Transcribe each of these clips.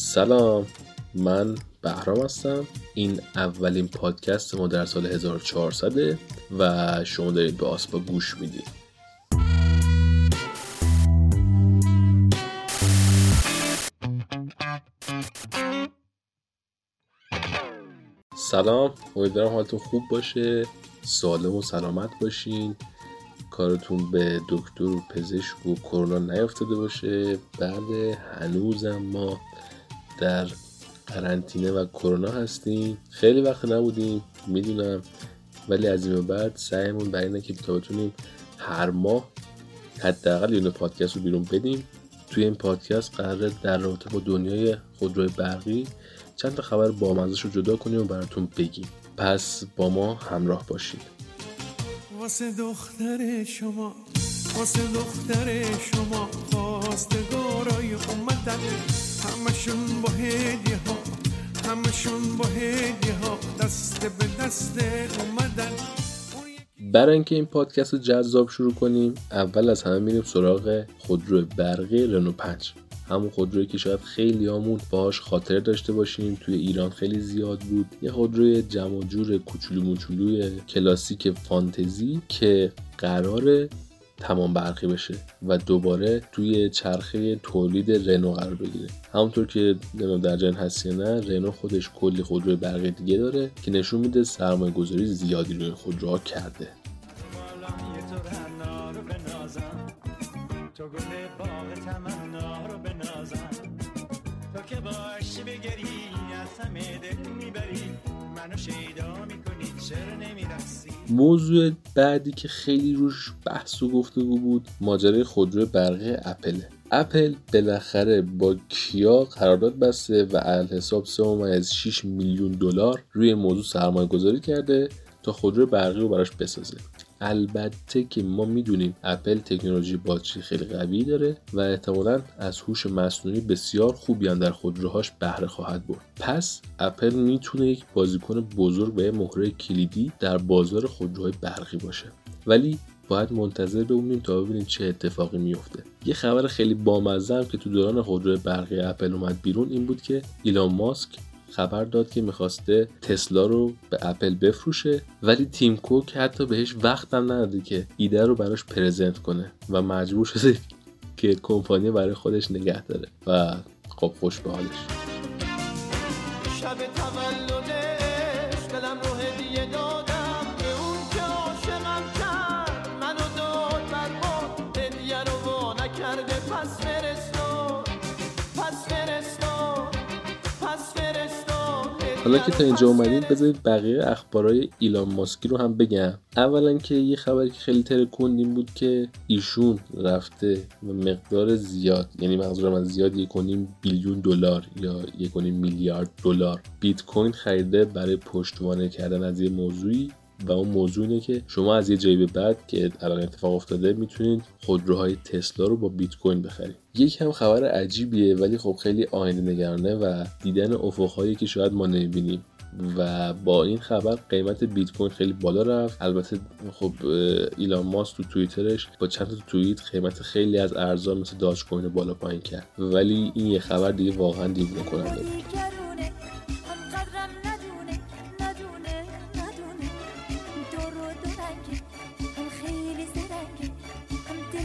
سلام من بهرام هستم. این اولین پادکست ما در سال 1400 و شما دارید به آسپا گوش می‌دید. سلام امیدوارم حالتون خوب باشه سالم و سلامت باشین. کارتون به دکتر و پزشک و کرونا نیافتاده باشه. بعد هنوزم ما در قرنطینه و کرونا هستیم. خیلی وقت نبودیم می‌دونم. ولی از این بعد سعیمون بر اینه که بتونیم هر ماه حداقل یه پادکست رو بیرون بدیم. توی این پادکست قراره در رابطه با دنیای خودروی برقی چند تا خبر بامزش رو جدا کنیم و براتون بگیم. پس با ما همراه باشید. واسه دختر شما واسه دختر شما خواستگارای اومدن. همشون با هدیه ها همشون با هدیه ها دست به دست اومدن. برای اینکه این پادکست رو جذاب شروع کنیم اول از همه میریم سراغ خودرو برقی رنو 5 همون خودرویی که شاید خیلی همون باهاش خاطر داشته باشیم توی ایران خیلی زیاد بود. یه خودروی جمع جور کوچولو موچولوی کلاسیک فانتزی که قرار تمام برقی بشه و دوباره توی چرخه تولید رنو قرار بگیره. همونطور که در جن هستی نه رنو خودش کلی خودروی برقی دیگه داره که نشون میده سرمایه گذاری زیادی روی خودروها کرده. موضوع بعدی که خیلی روش بحث و گفتگو بود ماجرای خودرو برقی اپل اپل بالاخره با کیا قرارداد بسته و الحساب 3.6 میلیون دلار روی موضوع سرمایه گذاری کرده تا خودرو برقی رو براش بسازه. البته که ما می‌دونیم اپل تکنولوژی باتری خیلی قوی داره و احتمالا از هوش مصنوعی بسیار خوبی هم در خودروهاش بهره خواهد برد. پس اپل می‌تونه یک بازیکن بزرگ و مهره کلیدی در بازار خودروهای برقی باشه. ولی باید منتظر بمونیم تا ببینیم چه اتفاقی میفته یه خبر خیلی بامزه که تو دوران خودروی برقی اپل اومد بیرون این بود که ایلان ماسک خبر داد که می‌خواسته تسلا رو به اپل بفروشه ولی تیم کوک حتی بهش وقتم نداده که ایده رو براش پرزنت کنه و مجبور شده که کمپانی برای خودش نگه داره. و خب خوش به حالش. حالا که تا اینجا اومدید بذارید بقیه اخبارای ایلان ماسکی رو هم بگم. اولا که یه خبری که خیلی ترکوند این بود که ایشون رفته و مقدار زیاد یعنی منظورم از زیاد یک بیلیون دلار یا یک میلیارد دلار بیت کوین خریده برای پشتوانه کردن از یه موضوعی. و اون موضوع اینه که شما از یه جایی به بعد که الان اتفاق افتاده می‌تونید خودروهای تسلا رو با بیت کوین بخرید. یک هم خبر عجیبیه ولی خب خیلی آینده نگرانه و دیدن افقهایی که شاید ما نمی‌بینیم. و با این خبر قیمت بیت کوین خیلی بالا رفت. البته خب ایلان ماسک تو توییترش با چند تا توییت قیمت خیلی از ارزان مثل داج کوین بالا پایین کرد. ولی این یه خبر دیگه واقعا دیوونه کننده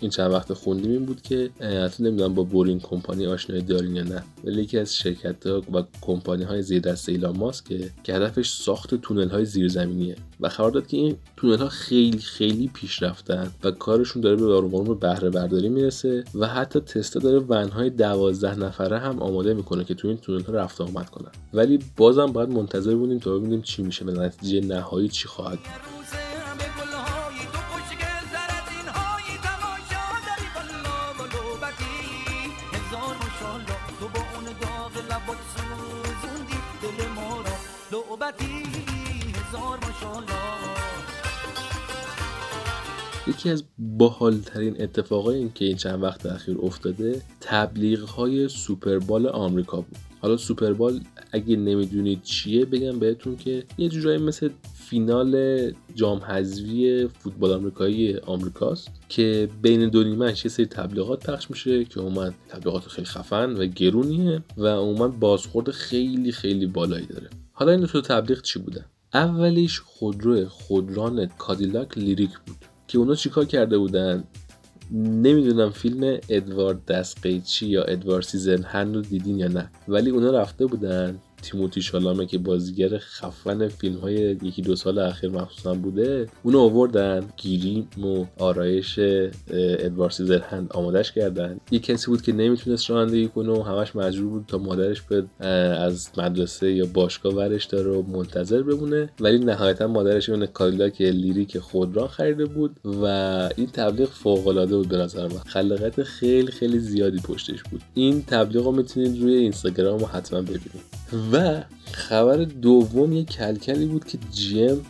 این چند وقت خوندیم این بود که اصلا نمی‌دونم با بورینگ کمپانی آشنایی دارین یا نه ولی یکی از شرکت ها و کمپانی های زیر دست ایلان ماسک که هدفش ساخت تونل های زیرزمینیه و خبر داد که این تونل ها خیلی خیلی پیش رفتن و کارشون داره به به بهره برداری می‌رسه و حتی تستا داره ون های 12 نفره هم آماده می‌کنه که تو این تونل ها رفت آمد کنن. ولی بازم باید منتظر بودیم تا ببینیم چی میشه به نتیجه نهایی چی خواهد یکی از باحالترین اتفاقای این که این چند وقت اخیر افتاده تبلیغ های سوپربال آمریکا بود. حالا سوپربال اگه نمی‌دونید چیه بگم بهتون که یه جورایی مثل فینال جام حذفی فوتبال آمریکایی آمریکاست که بین دو نیمهش یه سری تبلیغات پخش میشه که اومد تبلیغات خیلی خفن و گرونیه و اومد بازخورد خیلی خیلی بالایی داره. حالا این دو تبلیغ چی بودن اولیش خودرو خودران کادیلاک لیریک بود. که اونا چیکار کرده بودن؟ نمی‌دونم فیلم ادوارد دستقیچی یا Edward Scissorhands رو دیدین یا نه. ولی اونا رفته بودن تیموتی شالامه که بازیگر خفن فیلم های یکی دو سال اخیر مخصوصا بوده اونو آوردن. گریم و آرایش Edward Scissorhands آمادش کردن. یه کسی بود که نمی‌تونست رانندگی کنه و همش مجبور بود تا مادرش بیاد از مدرسه یا باشگاه ورش داره و منتظر بمونه. ولی نهایتا مادرش اون کادیلاک لیریک خودران خریده بود و این تبلیغ فوق العاده بود به نظر من. خلاقیت خیلی خیلی زیادی پشتش بود. این تبلیغ رو می‌تونید روی اینستاگرام حتما ببینید. و خبر دوم یه کلکلی بود که جیم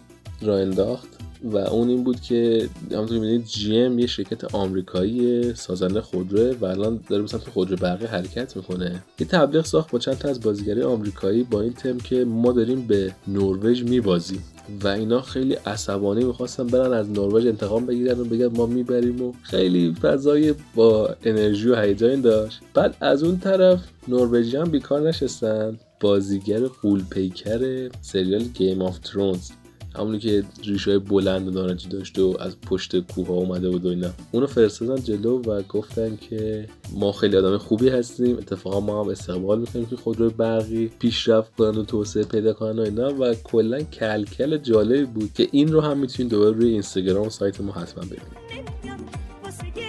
را انداخت و اون این بود که همونطور می‌بینید جیم یه شرکت آمریکایی سازنده خودروه و الان داره به سمت خودرو برقی حرکت می‌کنه. یه تبلیغ ساخت با چند تا از بازیگری آمریکایی با این تم که ما داریم به نروژ میبازیم و اینا خیلی عصبانی می‌خواستن برن از نروژ انتقام بگیرن و بگن ما می‌بریم و خیلی فضای با انرژی و هیجان داشت. بعد از اون طرف نروژی هم بیکار نشستن. بازیگر غول‌پیکر سریال Game of Thrones همونی که ریشه بلند و نارنجی داشته و از پشت کوه ها اومده بود و اینا. اونو فرستادن جلو و گفتن که ما خیلی آدم خوبی هستیم. اتفاقا ما هم استقبال می‌کنیم که خودرو برقی پیشرفت کنن و توسعه پیدا کنن و اینا و کلا کلکل جالبی بود که این رو هم می‌تونید دوباره روی اینستاگرام سایت ما حتما ببینید.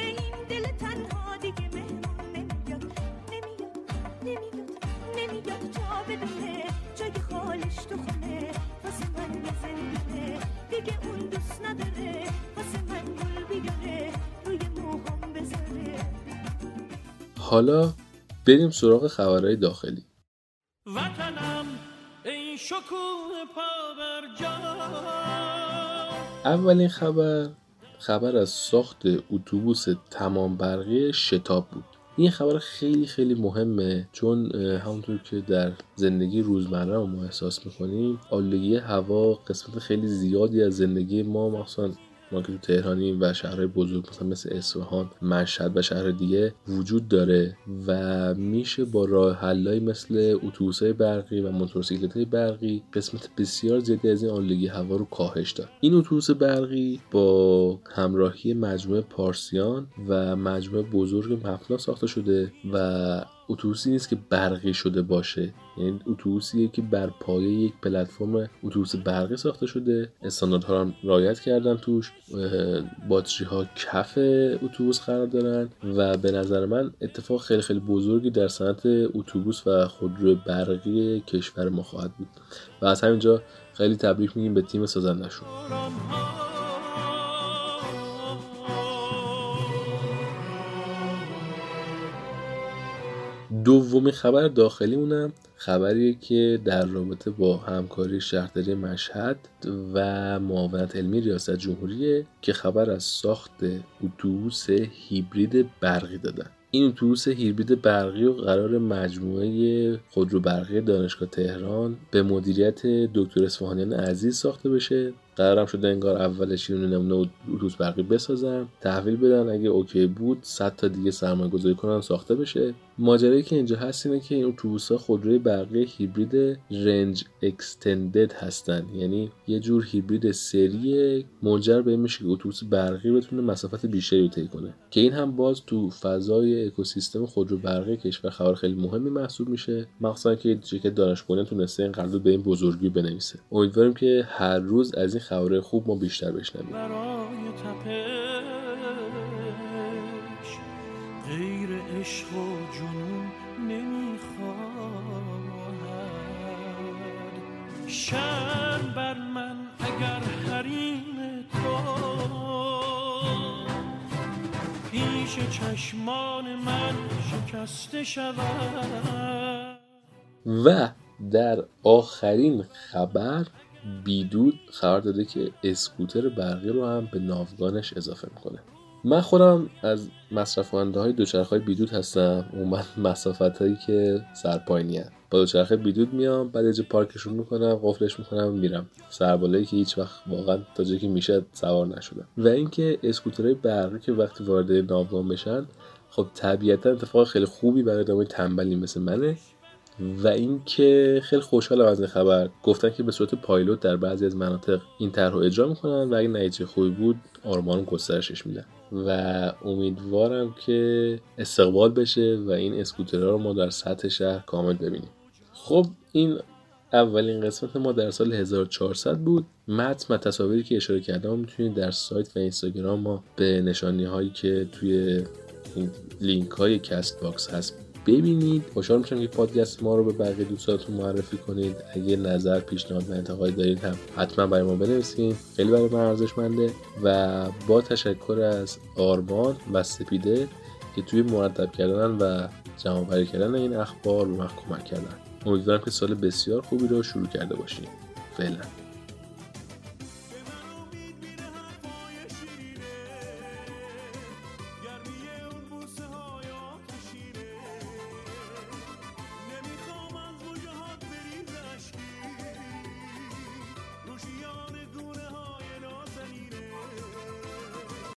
حالا بریم سراغ خبرهای داخلی. وطنم اولین خبر خبر از ساخت اتوبوس تمام برقی شتاب بود. این خبر خیلی خیلی مهمه چون همونطور که در زندگی روزمره ما احساس می‌کنیم آلودگی هوا قسمت خیلی زیادی از زندگی ما مخصوصا ما که تو تهرانیم و شهرهای بزرگ مثلا مثل اصفهان مشهد و شهر دیگه وجود داره و میشه با راه حلایی مثل اتوبوس‌های برقی و موتورسیکلت‌های برقی قسمت بسیار زیادی از این آلودگی هوا رو کاهش داد. این اتوبوس برقی با همراهی مجموعه پارسیان و مجموعه بزرگ مفنا ساخته شده و اتوبوسی نیست که برقی شده باشه. یعنی اتوبوسیه که بر پایه یک پلتفرم اتوبوس برقی ساخته شده. استانداردها رو رعایت کردن توش. باتری ها کف اتوبوس قرار دارن و به نظر من اتفاق خیلی خیلی بزرگی در صنعت اتوبوس و خودرو برقی کشور ما خواهد بود. و از همینجا خیلی تبریک میگیم به تیم سازندشون. دومین خبر داخلیمونم خبری که در رابطه با همکاری شهرداری مشهد و معاونت علمی ریاست جمهوریه که خبر از ساخت اتوبوس هیبرید برقی دادن. این اتوبوس هیبرید برقی و قرار مجموعه خودرو برقی دانشگاه تهران به مدیریت دکتر اصفهانیان عزیز ساخته بشه. قرارم شده انگار اولش یه نمونه اتوبوس برقی بسازن. تحویل بدن اگه اوکی بود 100 تا دیگه سرمایه گذاری کنن ساخته بشه. ماجرایی که اینجا هست اینه که این اتوبوس ها خودروی برقی هیبرید رنج اکستندد هستن. یعنی یه جور هیبرید سری منجر به میشه که اتوبوس برقی بتونه مسافت بیشتری رو طی کنه. که این هم باز تو فضای اکوسیستم خودرو برقی کشور خبر خیلی مهمی محسوب میشه. مخصوصا که شرکت دانش تونسته این قرارداد به این بزرگی بنویسه. امیدواریم که هر روز از این خبر خوب ما بیشتر بشنویم. غیر عشق و جنون نمی‌خواهد. شر بر من اگر حریم تو پیش چشمان من شکسته شود. و در آخرین خبر بیدود خبر داده که اسکوتر برقی رو هم به ناوگانش اضافه می‌کنه. من خودم از مصرف کننده های دوچرخه های بیدود هستم. اون مسافت هایی که سرپاینی هم. با دوچرخه بیدود میام بعد یه پارکشون می‌کنم قفلش می‌کنم میرم. سربالایی که هیچ وقت واقعا تا جایی که میشه سوار نشدم. و اینکه اسکوترهای برقی که وقتی وارد ناوگان بشن خب طبیعتا اتفاق خیلی خوبی برای آدمای تنبلی مثل منه. و اینکه خیلی خوشحالم از این خبر. گفتن که به صورت پایلوت در بعضی از مناطق این طرح رو اجرا می‌کنن و اگه نتیجه خوبی بود آرمان گسترشش میدن. و امیدوارم که استقبال بشه و این اسکوترها رو ما در سطح شهر کامل ببینیم. خب این اولین قسمت ما در سال 1400 بود. متن و تصاویری که اشاره کردم می‌تونید در سایت و اینستاگرام ما به نشانی هایی که توی لینک های Castbox هست ببینید. خوشحال میشم که پادکست ما رو به بقیه دوستاتون معرفی کنید. اگه نظر پیشنهاد و انتقادی دارید هم حتما برای ما بنویسید خیلی برای من ارزشمنده و با تشکر از آرمان و سپیده که توی مرتب کردن و جمع کردن این اخبار به من کمک کردن. امیدوارم که سال بسیار خوبی رو شروع کرده باشیم فعلا.